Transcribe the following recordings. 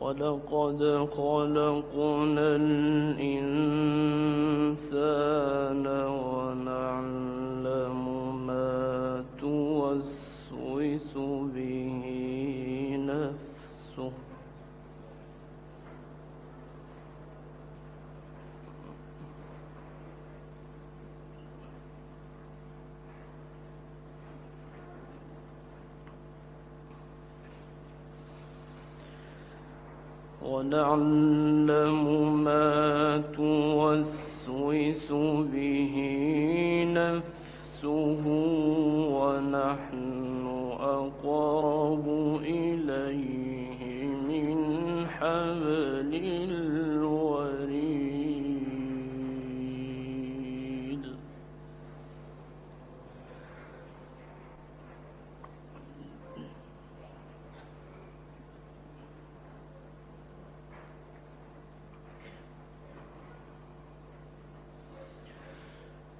ولقد خلقنا الإنسان ونعلم ما توسوس به نفسه ونعلم ما توسوس به نفسه ونحن أقرب إليه من حبل الوريد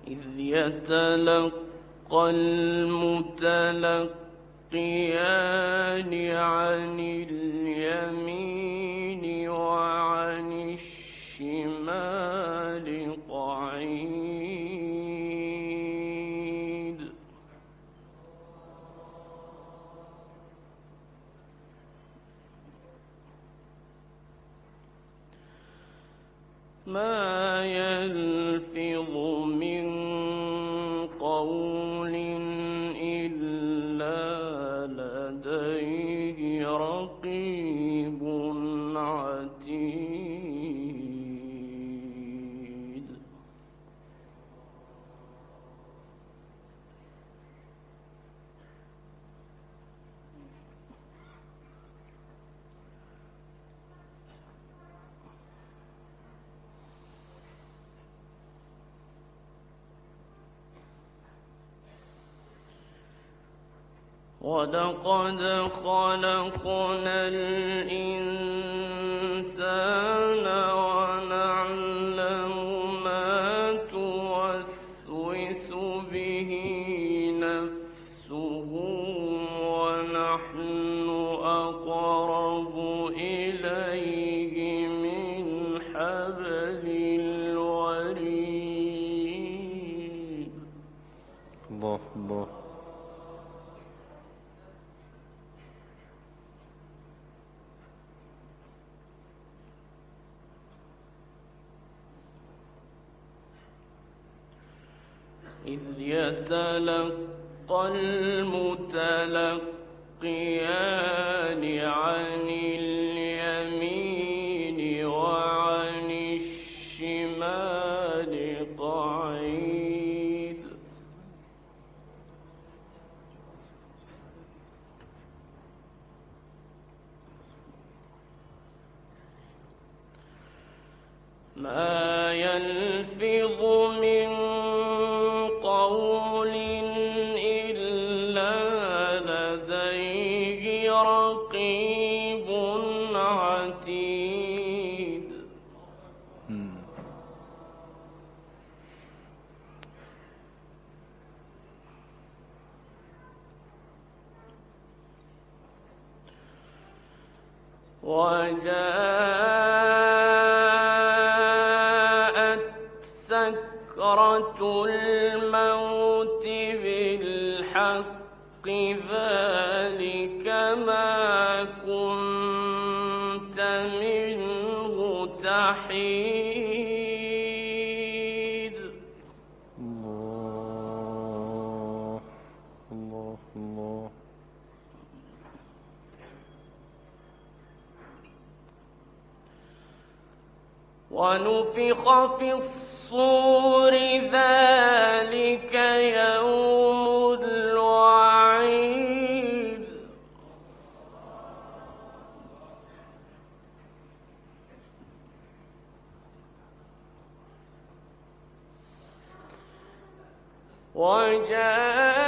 إذ يتلقى المتلقيان عن اليمين وعن ولقد خلقنا الإنسان إذ يتلقى المتلقيان عن اليمين وعن الشمال قعيد. ما يلفظ بالحق ذلك ما كنت منه تحيد. الله الله الله. ونفخ في الصور ذلك وجاء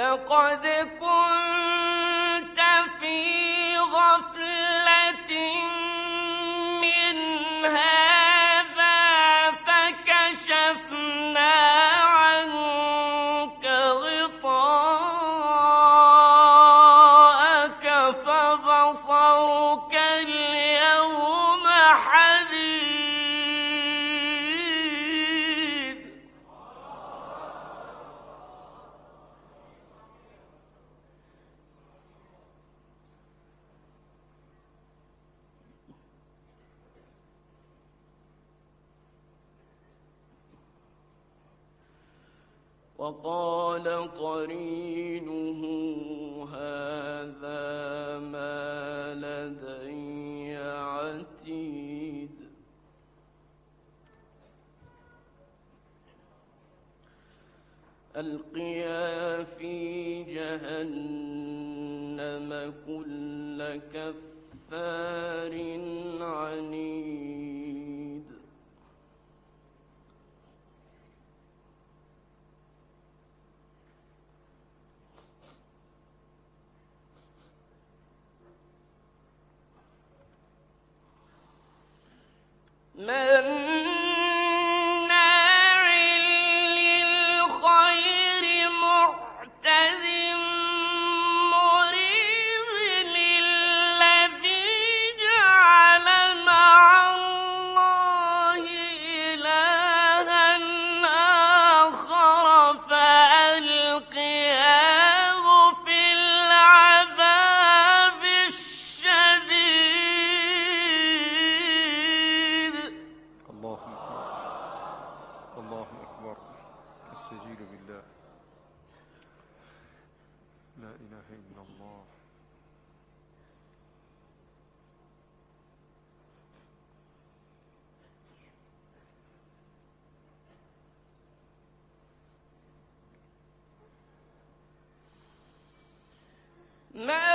لقد كنت وقال قرينه هذا ما لدي عتيد. ألقيا في جهنم كل كفار عنيد. من ما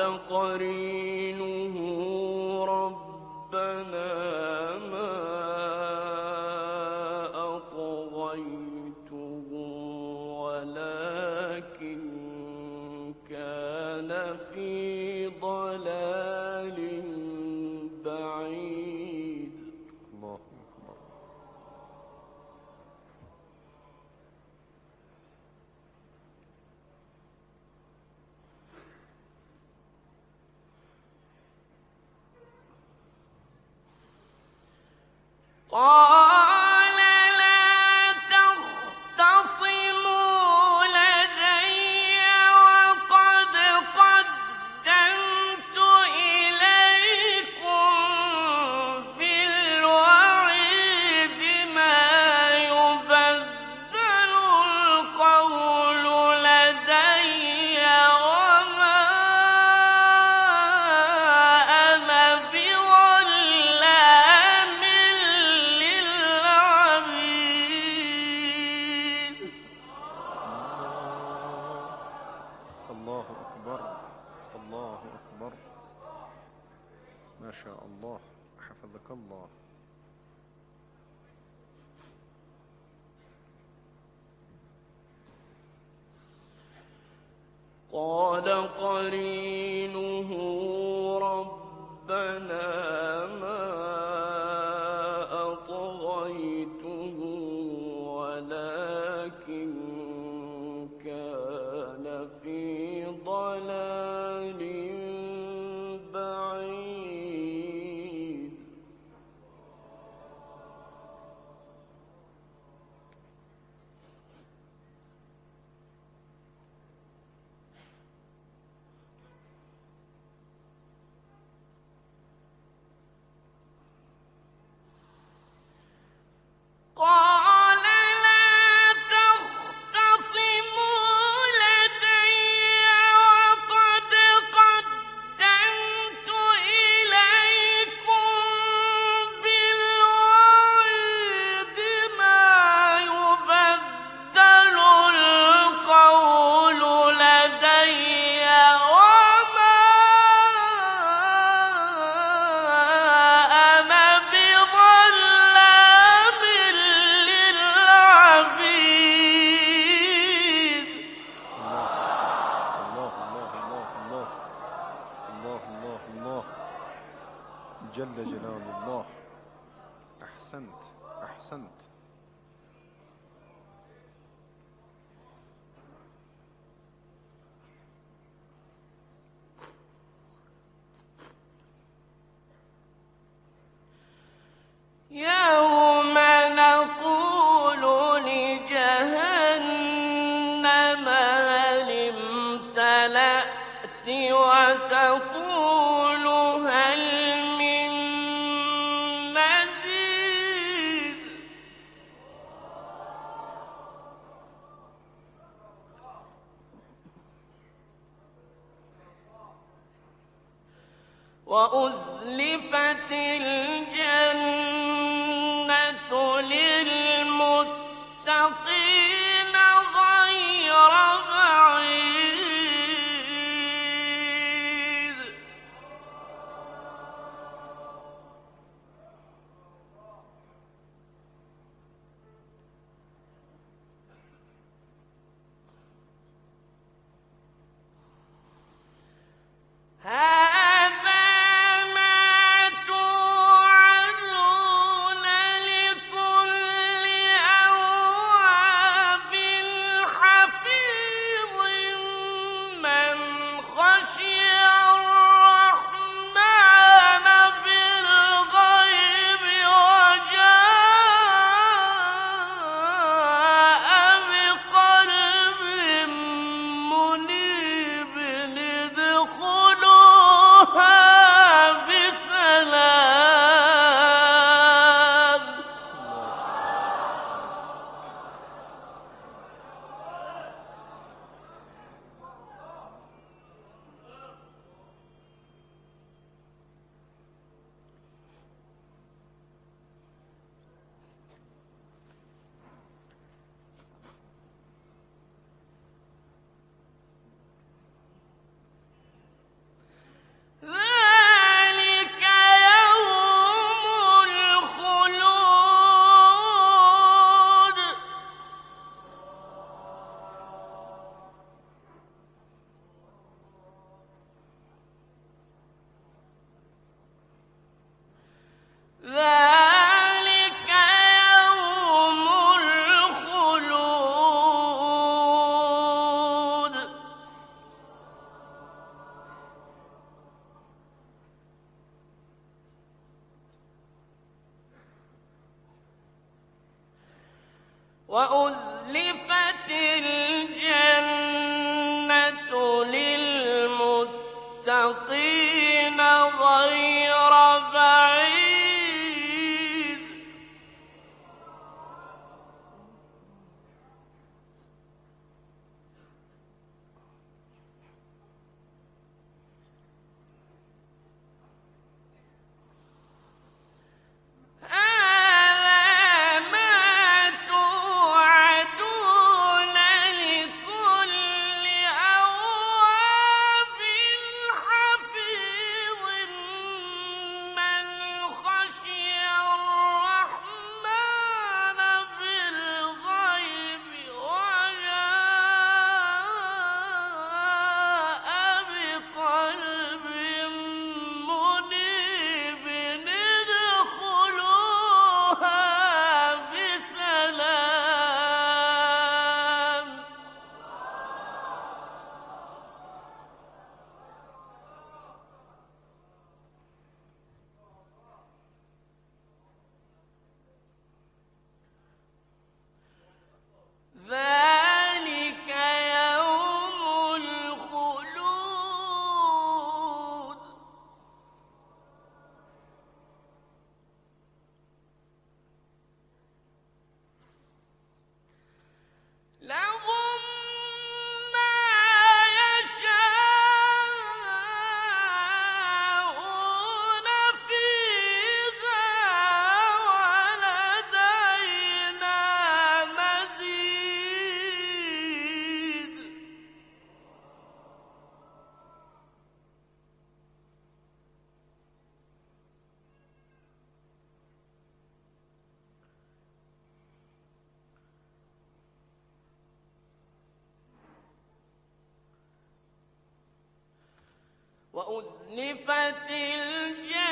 قرين قال حفظك الله. قال قرينه وأزلفت وأزلفت الجنة